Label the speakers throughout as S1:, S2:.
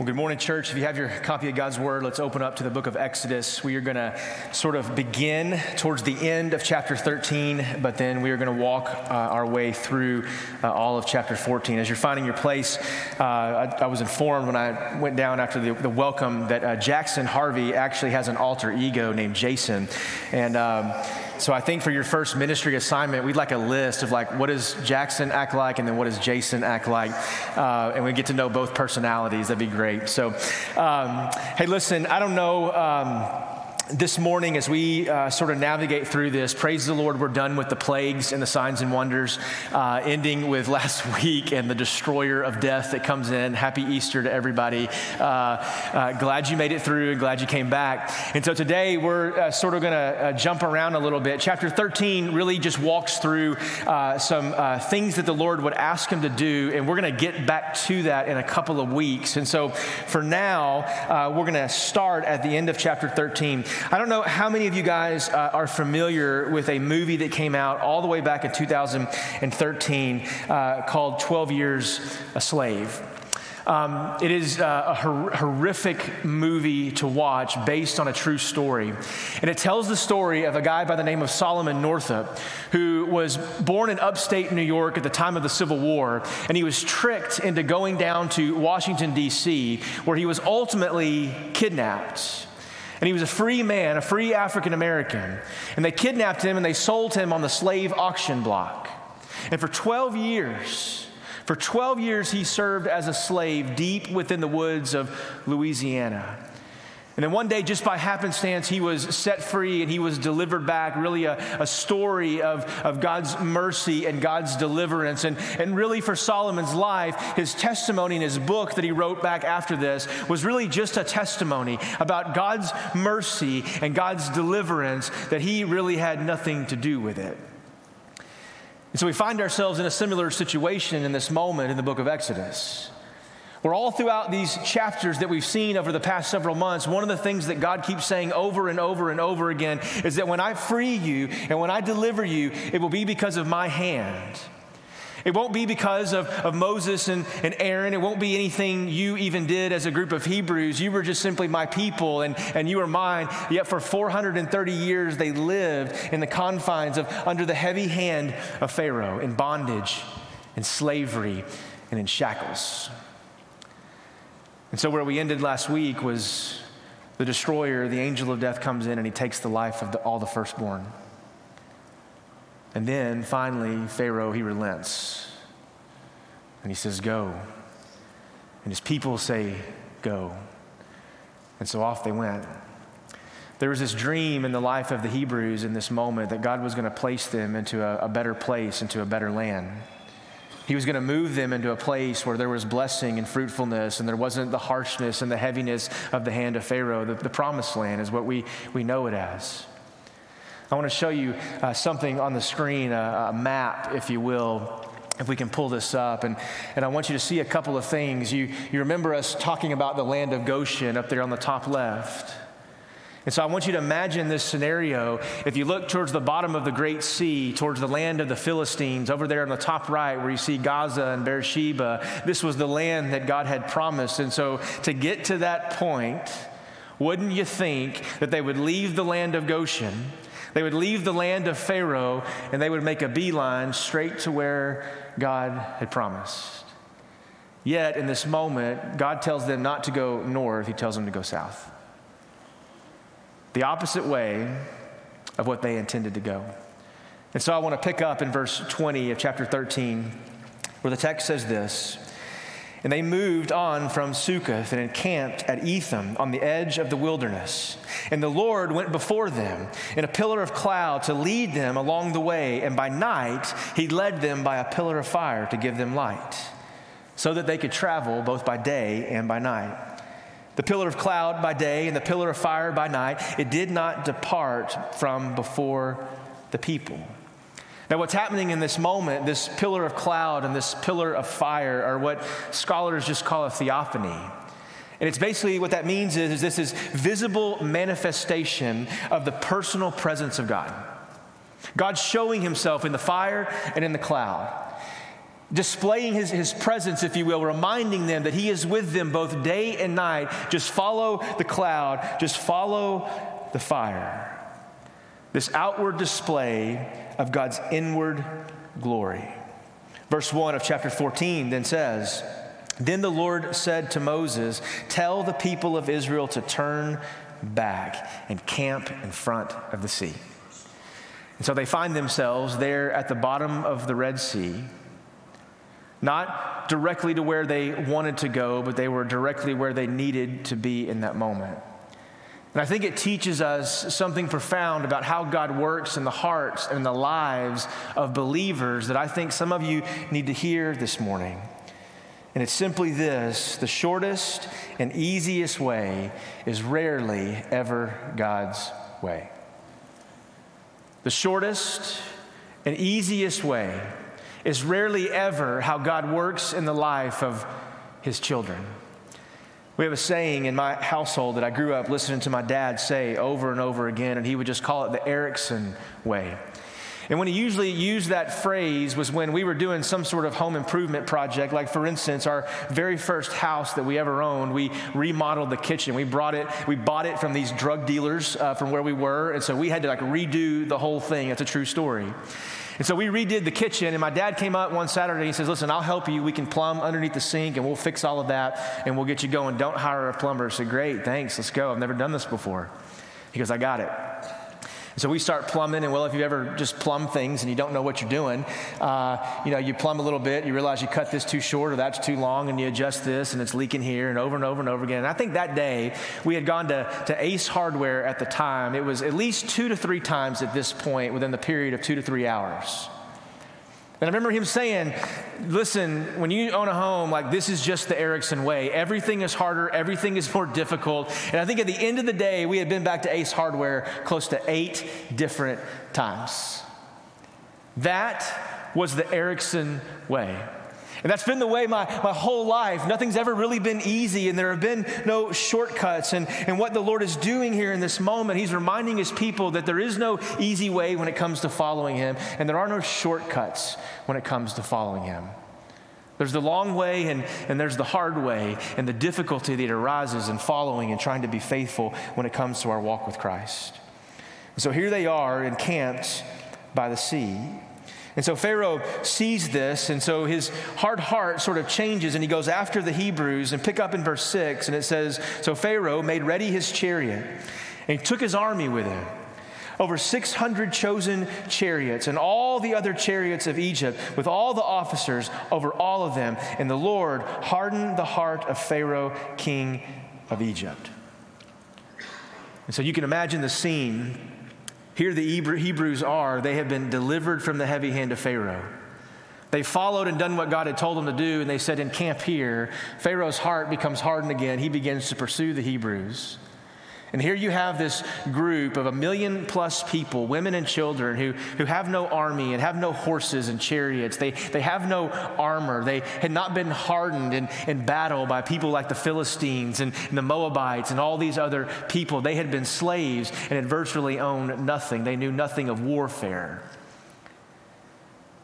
S1: Well, good morning, church. If you have your copy of God's Word, let's open up to the book of Exodus. We are going to sort of begin towards the end of chapter 13, but then we are going to walk uh, our way through uh, all of chapter 14. As you're finding your place, uh, I, I, was informed when I went down after the, the welcome that uh, Jackson Harvey actually has an alter ego named Jason. And um, so I think for your first ministry assignment, we'd like a list of like what does Jackson act like, and then what does Jason act like, uh, and we get to know both personalities. That'd be great. So, um, hey, listen, I don't know. Um, this morning, as we uh, sort of navigate through this, praise the Lord, we're done with the plagues and the signs and wonders, uh, ending with last week and the destroyer of death that comes in. Happy Easter to everybody. Uh, uh glad you made it through and glad you came back. And so today, we're uh, sort of going to uh, jump around a little bit. Chapter 13 really just walks through some things that the Lord would ask him to do, and we're going to get back to that in a couple of weeks. And so for now, we're going to start at the end of chapter 13. I don't know how many of you guys uh, are familiar with a movie that came out all the way back in 2013 uh, called 12 Years a Slave. Um, it is uh, a hor- horrific movie to watch based on a true story. And it tells the story of a guy by the name of Solomon Northup, who was born in upstate New York at the time of the Civil War. And he was tricked into going down to Washington, D.C., where he was ultimately kidnapped and he was a free man, a free African American. And they kidnapped him and they sold him on the slave auction block. And for 12 years, for 12 years, he served as a slave deep within the woods of Louisiana. And then one day, just by happenstance, he was set free and he was delivered back. Really, a, a story of, of God's mercy and God's deliverance. And, and really, for Solomon's life, his testimony in his book that he wrote back after this was really just a testimony about God's mercy and God's deliverance, that he really had nothing to do with it. And so we find ourselves in a similar situation in this moment in the book of Exodus. Where all throughout these chapters that we've seen over the past several months, one of the things that God keeps saying over and over and over again is that when I free you and when I deliver you, it will be because of my hand. It won't be because of, of Moses and, and Aaron. It won't be anything you even did as a group of Hebrews. You were just simply my people and, and you are mine. Yet for 430 years, they lived in the confines of under the heavy hand of Pharaoh in bondage, in slavery, and in shackles. And so, where we ended last week was the destroyer, the angel of death, comes in and he takes the life of the, all the firstborn. And then finally, Pharaoh, he relents. And he says, Go. And his people say, Go. And so off they went. There was this dream in the life of the Hebrews in this moment that God was going to place them into a, a better place, into a better land. He was going to move them into a place where there was blessing and fruitfulness, and there wasn't the harshness and the heaviness of the hand of Pharaoh. The, the promised land is what we, we know it as. I want to show you uh, something on the screen, a, a map, if you will, if we can pull this up. And, and I want you to see a couple of things. You, you remember us talking about the land of Goshen up there on the top left. And so I want you to imagine this scenario. If you look towards the bottom of the Great Sea, towards the land of the Philistines, over there on the top right where you see Gaza and Beersheba, this was the land that God had promised. And so to get to that point, wouldn't you think that they would leave the land of Goshen, they would leave the land of Pharaoh, and they would make a beeline straight to where God had promised? Yet in this moment, God tells them not to go north, He tells them to go south the opposite way of what they intended to go. And so I want to pick up in verse 20 of chapter 13, where the text says this And they moved on from Succoth and encamped at Etham on the edge of the wilderness. And the Lord went before them in a pillar of cloud to lead them along the way, and by night he led them by a pillar of fire to give them light, so that they could travel both by day and by night the pillar of cloud by day and the pillar of fire by night, it did not depart from before the people. Now, what's happening in this moment, this pillar of cloud and this pillar of fire, are what scholars just call a theophany. And it's basically what that means is, is this is visible manifestation of the personal presence of God. God showing himself in the fire and in the cloud. Displaying his, his presence, if you will, reminding them that he is with them both day and night. Just follow the cloud, just follow the fire. This outward display of God's inward glory. Verse 1 of chapter 14 then says, Then the Lord said to Moses, Tell the people of Israel to turn back and camp in front of the sea. And so they find themselves there at the bottom of the Red Sea not directly to where they wanted to go, but they were directly where they needed to be in that moment. And I think it teaches us something profound about how God works in the hearts and the lives of believers that I think some of you need to hear this morning. And it's simply this the shortest and easiest way is rarely ever God's way. The shortest and easiest way is rarely ever how God works in the life of his children. We have a saying in my household that I grew up listening to my dad say over and over again, and he would just call it the Erickson way. And when he usually used that phrase was when we were doing some sort of home improvement project. Like, for instance, our very first house that we ever owned, we remodeled the kitchen. We brought it, we bought it from these drug dealers uh, from where we were. And so we had to like redo the whole thing. It's a true story. And so we redid the kitchen, and my dad came up one Saturday. And he says, Listen, I'll help you. We can plumb underneath the sink, and we'll fix all of that, and we'll get you going. Don't hire a plumber. I said, Great, thanks, let's go. I've never done this before. He goes, I got it. So we start plumbing, and well, if you've ever just plumbed things and you don't know what you're doing, uh, you know, you plumb a little bit, you realize you cut this too short or that's too long, and you adjust this, and it's leaking here, and over and over and over again. And I think that day we had gone to, to Ace Hardware at the time. It was at least two to three times at this point within the period of two to three hours. And I remember him saying, listen, when you own a home, like this is just the Erikson way. Everything is harder, everything is more difficult. And I think at the end of the day, we had been back to Ace Hardware close to eight different times. That was the Erikson way. And that's been the way my, my whole life. Nothing's ever really been easy, and there have been no shortcuts. And, and what the Lord is doing here in this moment, He's reminding His people that there is no easy way when it comes to following Him, and there are no shortcuts when it comes to following Him. There's the long way and, and there's the hard way and the difficulty that arises in following and trying to be faithful when it comes to our walk with Christ. And so here they are encamped by the sea. And so Pharaoh sees this, and so his hard heart sort of changes, and he goes after the Hebrews. And pick up in verse 6, and it says So Pharaoh made ready his chariot, and he took his army with him over 600 chosen chariots and all the other chariots of Egypt with all the officers over all of them. And the Lord hardened the heart of Pharaoh, king of Egypt. And so you can imagine the scene here, the Hebrews are, they have been delivered from the heavy hand of Pharaoh. They followed and done what God had told them to do, and they said, In camp here, Pharaoh's heart becomes hardened again. He begins to pursue the Hebrews. And here you have this group of a million plus people, women and children, who, who have no army and have no horses and chariots. They, they have no armor. They had not been hardened in, in battle by people like the Philistines and, and the Moabites and all these other people. They had been slaves and had virtually owned nothing. They knew nothing of warfare.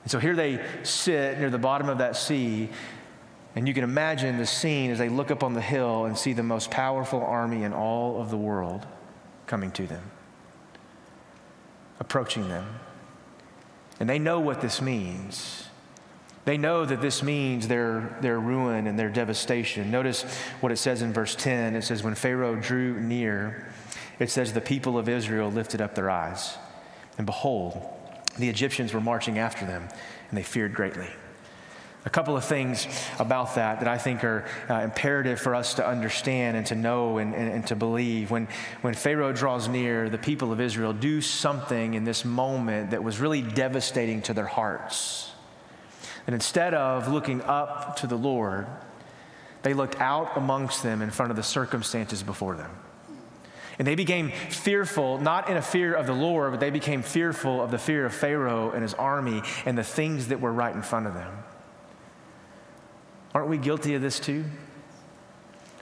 S1: And so here they sit near the bottom of that sea and you can imagine the scene as they look up on the hill and see the most powerful army in all of the world coming to them, approaching them. And they know what this means. They know that this means their, their ruin and their devastation. Notice what it says in verse 10. It says, When Pharaoh drew near, it says, The people of Israel lifted up their eyes, and behold, the Egyptians were marching after them, and they feared greatly. A couple of things about that that I think are uh, imperative for us to understand and to know and, and, and, to believe. When, when Pharaoh draws near, the people of Israel do something in this moment that was really devastating to their hearts. And instead of looking up to the Lord, they looked out amongst them in front of the circumstances before them. And they became fearful, not in a fear of the Lord, but they became fearful of the fear of Pharaoh and his army and the things that were right in front of them. Aren't we guilty of this too?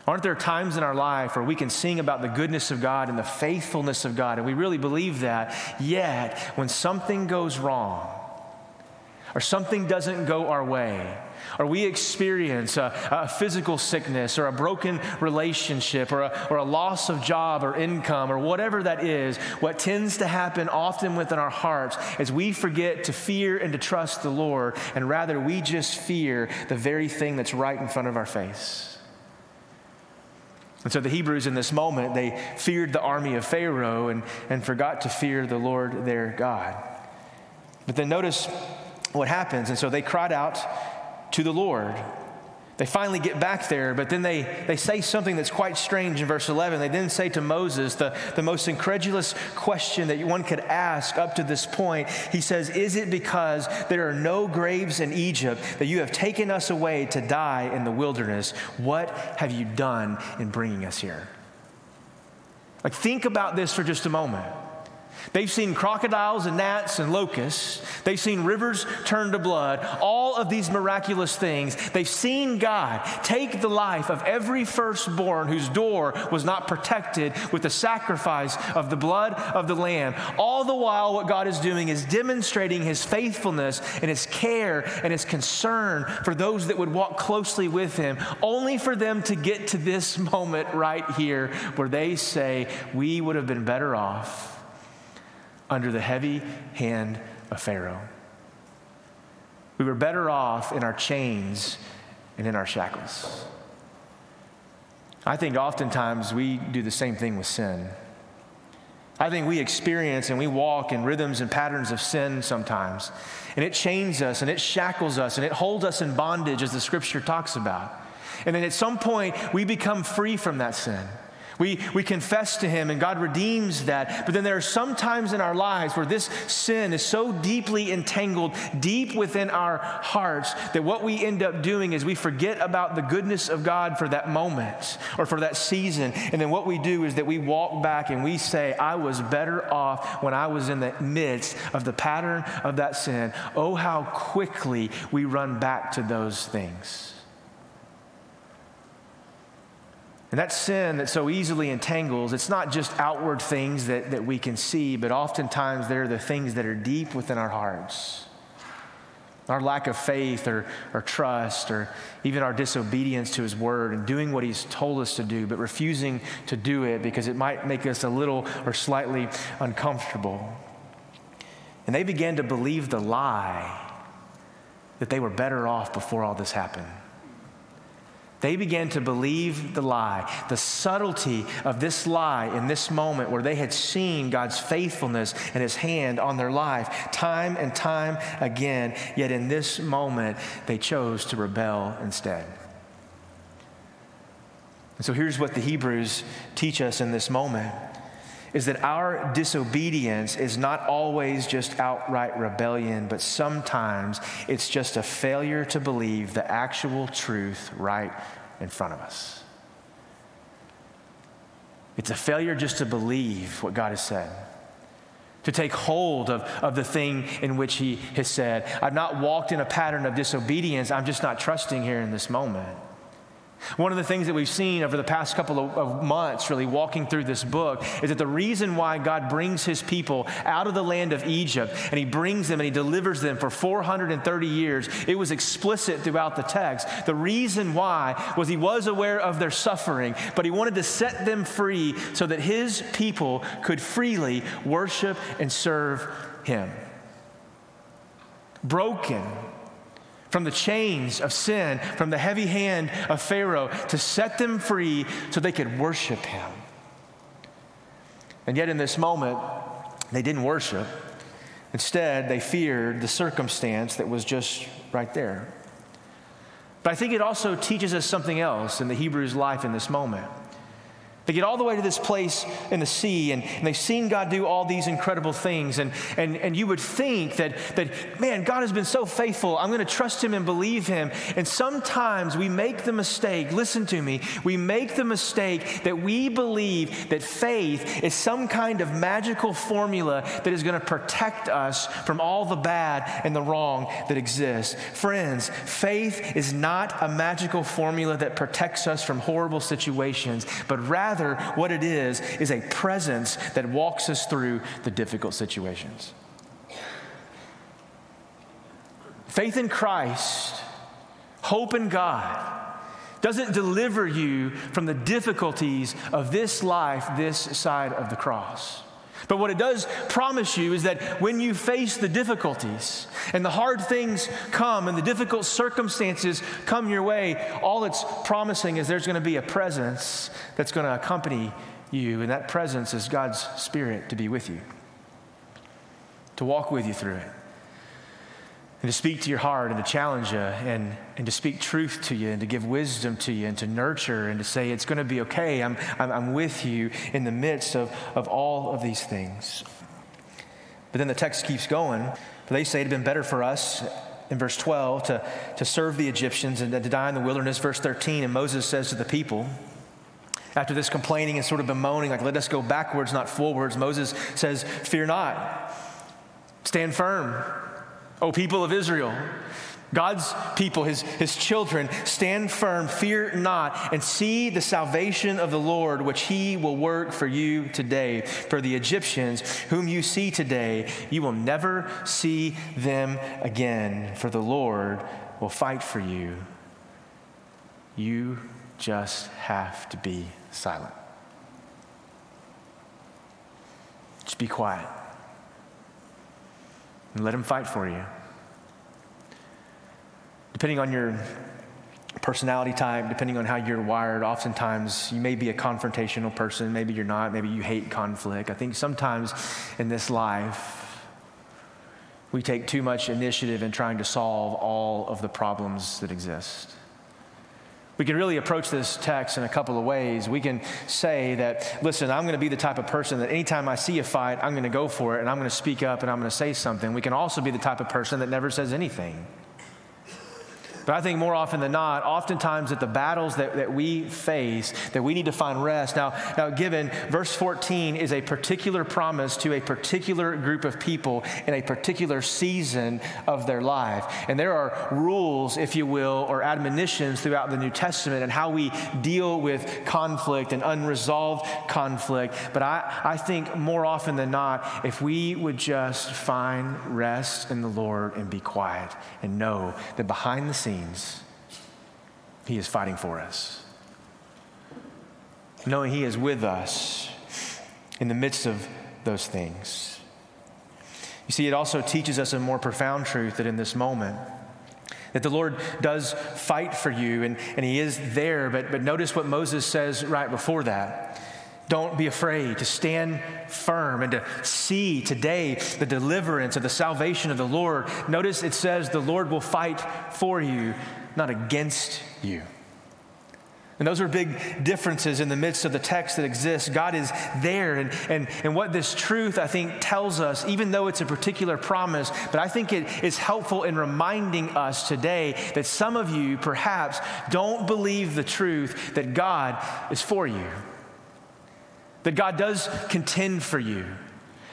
S1: Aren't there times in our life where we can sing about the goodness of God and the faithfulness of God, and we really believe that, yet when something goes wrong, or something doesn't go our way, or we experience a, a, physical sickness or a broken relationship or a, or a loss of job or income or whatever that is, what tends to happen often within our hearts is we forget to fear and to trust the Lord, and rather we just fear the very thing that's right in front of our face. And so the Hebrews in this moment, they feared the army of Pharaoh and, and forgot to fear the Lord their God. But then notice what happens. And so they cried out to the Lord. They finally get back there, but then they, they say something that's quite strange in verse 11. They then say to Moses the, the most incredulous question that one could ask up to this point. He says, Is it because there are no graves in Egypt that you have taken us away to die in the wilderness? What have you done in bringing us here? Like, think about this for just a moment. They've seen crocodiles and gnats and locusts. They've seen rivers turn to blood. All of these miraculous things. They've seen God take the life of every firstborn whose door was not protected with the sacrifice of the blood of the Lamb. All the while, what God is doing is demonstrating his faithfulness and his care and his concern for those that would walk closely with him, only for them to get to this moment right here where they say, We would have been better off under the heavy hand of Pharaoh. We were better off in our chains and in our shackles. I think oftentimes we do the same thing with sin. I think we experience and we walk in rhythms and patterns of sin sometimes. And it chains us and it shackles us and it holds us in bondage, as the scripture talks about. And then at some point, we become free from that sin. We, we confess to Him and God redeems that. But then there are some times in our lives where this sin is so deeply entangled deep within our hearts that what we end up doing is we forget about the goodness of God for that moment or for that season. And then what we do is that we walk back and we say, I was better off when I was in the midst of the pattern of that sin. Oh, how quickly we run back to those things. And that sin that so easily entangles, it's not just outward things that, that we can see, but oftentimes they're the things that are deep within our hearts. Our lack of faith or, or trust, or even our disobedience to His word and doing what He's told us to do, but refusing to do it because it might make us a little or slightly uncomfortable. And they began to believe the lie that they were better off before all this happened. They began to believe the lie, the subtlety of this lie in this moment where they had seen God's faithfulness and his hand on their life time and time again. Yet in this moment, they chose to rebel instead. And so here's what the Hebrews teach us in this moment is that our disobedience is not always just outright rebellion, but sometimes it's just a failure to believe the actual truth right in front of us. It's a failure just to believe what God has said, to take hold of, of the thing in which He has said. I've not walked in a pattern of disobedience, I'm just not trusting here in this moment. One of the things that we've seen over the past couple of, months, really walking through this book, is that the reason why God brings his people out of the land of Egypt and he brings them and he delivers them for 430 years, it was explicit throughout the text. The reason why was he was aware of their suffering, but he wanted to set them free so that his people could freely worship and serve him. Broken from the chains of sin, from the heavy hand of Pharaoh, to set them free so they could worship him. And yet, in this moment, they didn't worship. Instead, they feared the circumstance that was just right there. But I think it also teaches us something else in the Hebrews' life in this moment. They get all the way to this place in the sea, and, and, they've seen God do all these incredible things. And, and, and you would think that, that, man, God has been so faithful. I'm going to trust Him and believe Him. And sometimes we make the mistake, listen to me, we make the mistake that we believe that faith is some kind of magical formula that is going to protect us from all the bad and the wrong that exists. Friends, faith is not a magical formula that protects us from horrible situations, but rather, Rather, what it is, is a presence that walks us through the difficult situations. Faith in Christ, hope in God, doesn't deliver you from the difficulties of this life, this side of the cross. But what it does promise you is that when you face the difficulties and the hard things come and the difficult circumstances come your way, all it's promising is there's going to be a presence that's going to accompany you, and that presence is God's Spirit to be with you, to walk with you through it and to speak to your heart and to challenge you and, and to speak truth to you and to give wisdom to you and to nurture and to say it's going to be okay. I'm, I'm, I'm with you in the midst of, of all of these things. But then the text keeps going. But they say it had been better for us in verse 12 to, to serve the Egyptians and to die in the wilderness. Verse 13, and Moses says to the people, after this complaining and sort of bemoaning, like, let us go backwards, not forwards, Moses says, Fear not, stand firm O people of Israel, God's people, his, his children, stand firm, fear not, and see the salvation of the Lord, which he will work for you today. For the Egyptians, whom you see today, you will never see them again, for the Lord will fight for you. You just have to be silent. Just be quiet and let Him fight for you. Depending on your personality type, depending on how you're wired, oftentimes you may be a confrontational person, maybe you're not, maybe you hate conflict. I think sometimes in this life, we take too much initiative in trying to solve all of the problems that exist. We can really approach this text in a couple of ways. We can say that, listen, I'm going to be the type of person that anytime I see a fight, I'm going to go for it and I'm going to speak up and I'm going to say something. We can also be the type of person that never says anything. But I think more often than not, oftentimes that the battles that, that we face, that we need to find rest. Now, now, given verse 14 is a particular promise to a particular group of people in a particular season of their life. And there are rules, if you will, or admonitions throughout the New Testament and how we deal with conflict and unresolved conflict. But I, I think more often than not, if we would just find rest in the Lord and be quiet and know that behind the scenes, scenes, He is fighting for us. Knowing He is with us in the midst of those things. You see, it also teaches us a more profound truth that in this moment, that the Lord does fight for you and, and He is there. But, but notice what Moses says right before that. Don't be afraid to stand firm and to see today the deliverance of the salvation of the Lord. Notice it says the Lord will fight for you, not against you. And those are big differences in the midst of the text that exists. God is there. And, and, and what this truth, I think, tells us, even though it's a particular promise, but I think it is helpful in reminding us today that some of you perhaps don't believe the truth that God is for you that God does contend for you,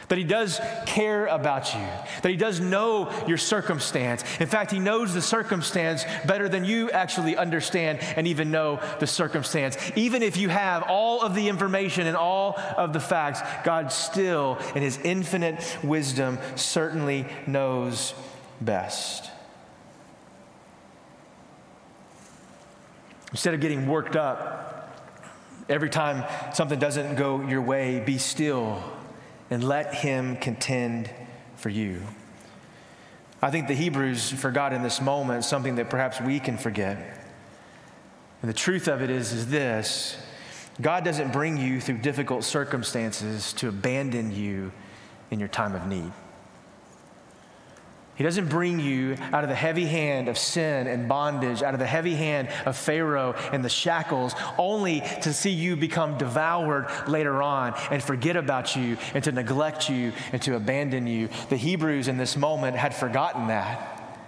S1: that He does care about you, that He does know your circumstance. In fact, He knows the circumstance better than you actually understand and even know the circumstance. Even if you have all of the information and all of the facts, God still, in His infinite wisdom, certainly knows best. Instead of getting worked up, Every time something doesn't go your way, be still and let Him contend for you. I think the Hebrews forgot in this moment something that perhaps we can forget. And the truth of it is, is this God doesn't bring you through difficult circumstances to abandon you in your time of need. He doesn't bring you out of the heavy hand of sin and bondage, out of the heavy hand of Pharaoh and the shackles, only to see you become devoured later on and forget about you and to neglect you and to abandon you. The Hebrews in this moment had forgotten that.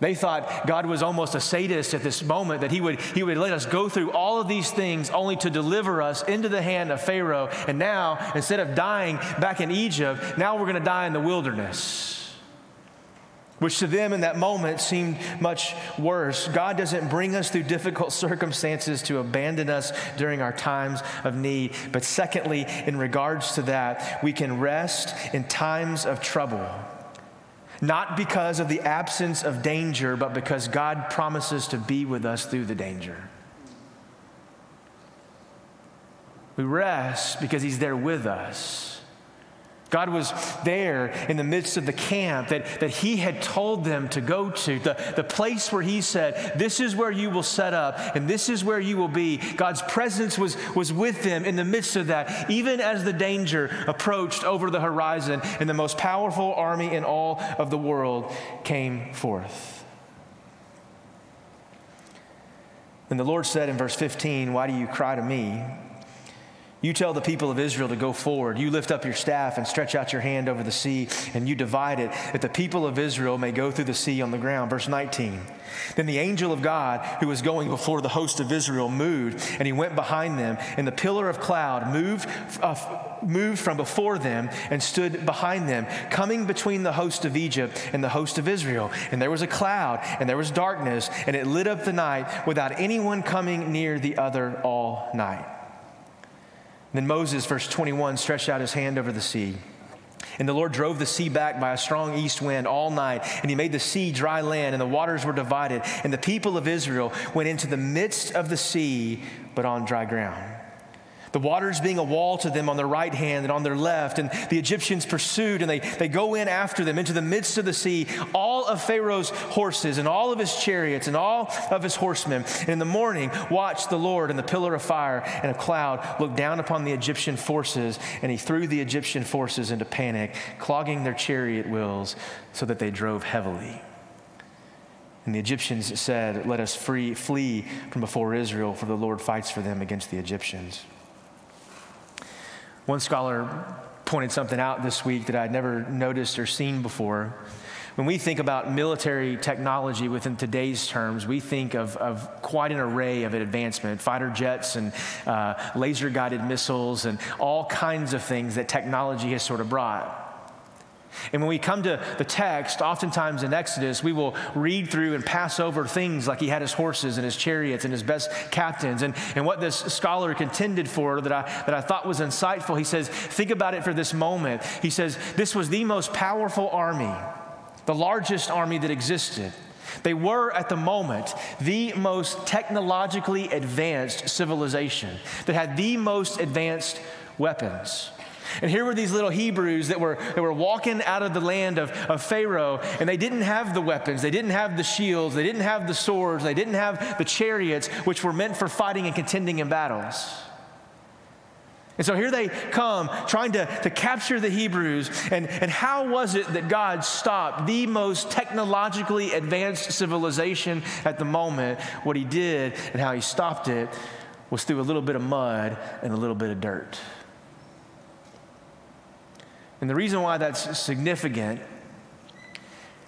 S1: They thought God was almost a sadist at this moment, that he would, he would let us go through all of these things only to deliver us into the hand of Pharaoh. And now, instead of dying back in Egypt, now we're going to die in the wilderness which to them in that moment seemed much worse. God doesn't bring us through difficult circumstances to abandon us during our times of need. But secondly, in regards to that, we can rest in times of trouble. not because of the absence of danger, but because God promises to be with us through the danger. We rest because He's there with us. God was there in the midst of the camp that, that He had told them to go to, the, the place where He said, This is where you will set up, and this is where you will be. God's presence was, was with them in the midst of that, even as the danger approached over the horizon, and the most powerful army in all of the world came forth. And the Lord said in verse 15, Why do you cry to me? You tell the people of Israel to go forward. You lift up your staff and stretch out your hand over the sea, and you divide it, that the people of Israel may go through the sea on the ground. Verse 19. Then the angel of God, who was going before the host of Israel, moved, and he went behind them, and the pillar of cloud moved, uh, moved from before them and stood behind them, coming between the host of Egypt and the host of Israel. And there was a cloud, and there was darkness, and it lit up the night without anyone coming near the other all night. Then Moses, verse 21, stretched out his hand over the sea. And the Lord drove the sea back by a strong east wind all night, and he made the sea dry land, and the waters were divided. And the people of Israel went into the midst of the sea, but on dry ground the waters being a wall to them on their right hand and on their left. And the Egyptians pursued and they, they go in after them into the midst of the sea, all of Pharaoh's horses and all of his chariots and all of his horsemen. And in the morning, watched the Lord and the pillar of fire and a cloud look down upon the Egyptian forces, and he threw the Egyptian forces into panic, clogging their chariot wheels so that they drove heavily. And the Egyptians said, Let us free, flee from before Israel, for the Lord fights for them against the Egyptians. One scholar pointed something out this week that I'd never noticed or seen before. When we think about military technology within today's terms, we think of, of quite an array of advancement fighter jets and uh, laser guided missiles and all kinds of things that technology has sort of brought. And when we come to the text, oftentimes in Exodus, we will read through and pass over things like he had his horses and his chariots and his best captains. And, and what this scholar contended for that I, that I thought was insightful, he says, think about it for this moment. He says, this was the most powerful army, the largest army that existed. They were, at the moment, the most technologically advanced civilization that had the most advanced weapons. And here were these little Hebrews that were, that were walking out of the land of, of Pharaoh, and they didn't have the weapons, they didn't have the shields, they didn't have the swords, they didn't have the chariots, which were meant for fighting and contending in battles. And so here they come trying to, to capture the Hebrews. And, and how was it that God stopped the most technologically advanced civilization at the moment? What he did and how he stopped it was through a little bit of mud and a little bit of dirt. And the reason why that's significant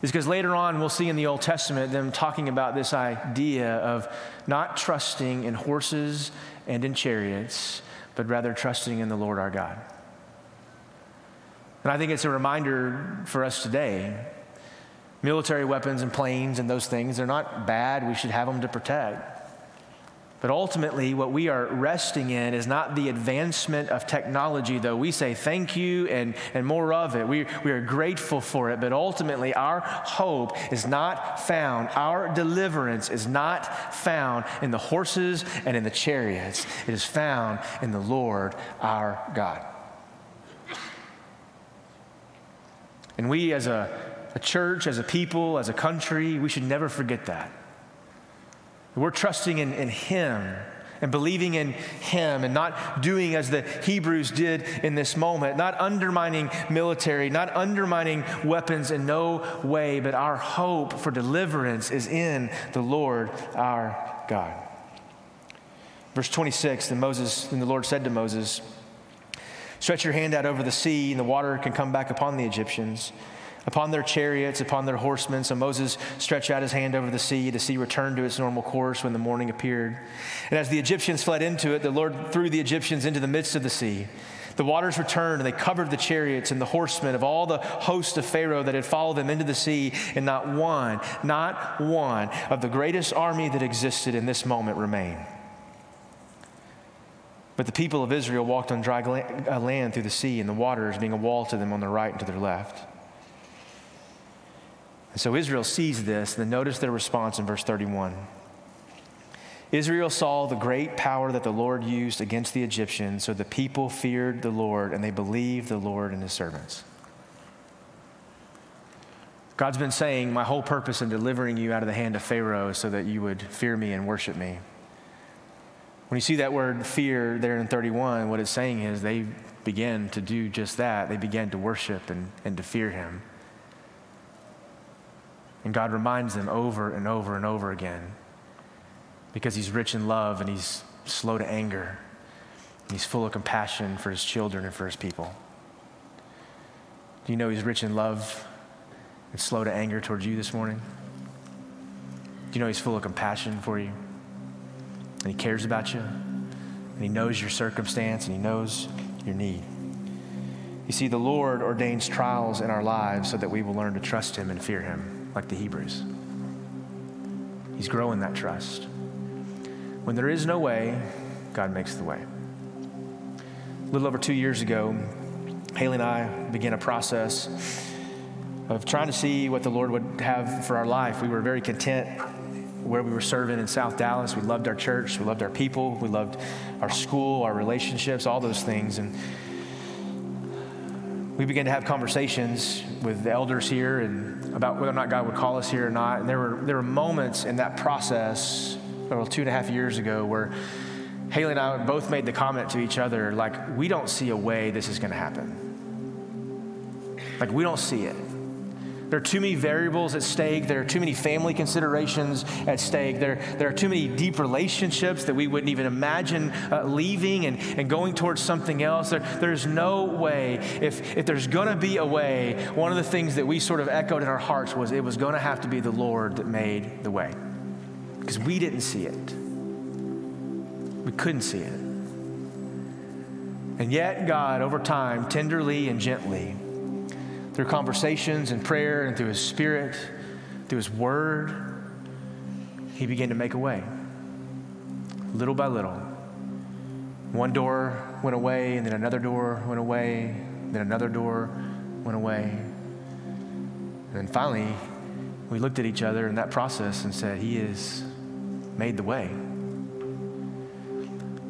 S1: is because later on we'll see in the Old Testament them talking about this idea of not trusting in horses and in chariots, but rather trusting in the Lord our God. And I think it's a reminder for us today. Military weapons and planes and those things, they're not bad. We should have them to protect. But ultimately, what we are resting in is not the advancement of technology, though we say thank you and, and more of it. We, we are grateful for it. But ultimately, our hope is not found, our deliverance is not found in the horses and in the chariots. It is found in the Lord our God. And we, as a, a church, as a people, as a country, we should never forget that. We're trusting in, in Him and believing in Him and not doing as the Hebrews did in this moment, not undermining military, not undermining weapons in no way, but our hope for deliverance is in the Lord our God. Verse 26, then Moses, then the Lord said to Moses, Stretch your hand out over the sea, and the water can come back upon the Egyptians upon their chariots, upon their horsemen. So Moses stretched out his hand over the sea. The sea returned to its normal course when the morning appeared. And as the Egyptians fled into it, the Lord threw the Egyptians into the midst of the sea. The waters returned and they covered the chariots and the horsemen of all the host of Pharaoh that had followed them into the sea, and not one, not one of the greatest army that existed in this moment remained. But the people of Israel walked on dry uh, land through the sea, and the waters being a wall to them on their right and to their left. So Israel sees this, then notice their response in verse 31. Israel saw the great power that the Lord used against the Egyptians, so the people feared the Lord and they believed the Lord and his servants. God's been saying, My whole purpose in delivering you out of the hand of Pharaoh is so that you would fear me and worship me. When you see that word fear there in 31, what it's saying is they began to do just that. They began to worship and, and to fear him. And God reminds them over and over and over again because he's rich in love and he's slow to anger. And he's full of compassion for his children and for his people. Do you know he's rich in love and slow to anger towards you this morning? Do you know he's full of compassion for you? And he cares about you? And he knows your circumstance and he knows your need. You see, the Lord ordains trials in our lives so that we will learn to trust him and fear him, like the Hebrews. He's growing that trust. When there is no way, God makes the way. A little over two years ago, Haley and I began a process of trying to see what the Lord would have for our life. We were very content where we were serving in South Dallas. We loved our church, we loved our people, we loved our school, our relationships, all those things. And we began to have conversations with the elders here and about whether or not God would call us here or not. And there were, there were moments in that process well, two and a half years ago where Haley and I both made the comment to each other, like, we don't see a way this is going to happen. Like, we don't see it. There are too many variables at stake. There are too many family considerations at stake. There, there are too many deep relationships that we wouldn't even imagine uh, leaving and, and going towards something else. There, there's no way. If, if there's going to be a way, one of the things that we sort of echoed in our hearts was it was going to have to be the Lord that made the way because we didn't see it. We couldn't see it. And yet, God, over time, tenderly and gently, through conversations and prayer and through His Spirit, through His Word, He began to make a way. Little by little. One door went away, and then another door went away, then another door went away. And then finally, we looked at each other in that process and said, He has made the way.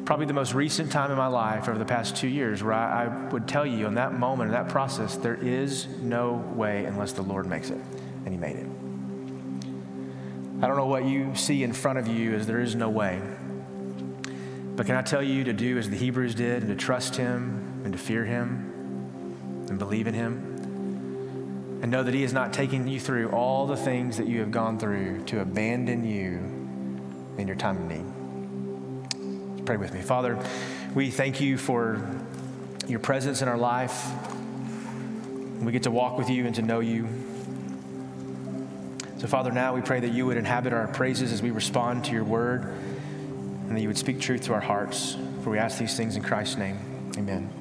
S1: Probably the most recent time in my life over the past two years where I, I would tell you in that moment, in that process, there is no way unless the Lord makes it. And He made it. I don't know what you see in front of you as there is no way. But can I tell you to do as the Hebrews did and to trust Him and to fear Him and believe in Him? And know that He is not taking you through all the things that you have gone through to abandon you in your time of need. Pray with me. Father, we thank you for your presence in our life. We get to walk with you and to know you. So, Father, now we pray that you would inhabit our praises as we respond to your word and that you would speak truth to our hearts. For we ask these things in Christ's name. Amen.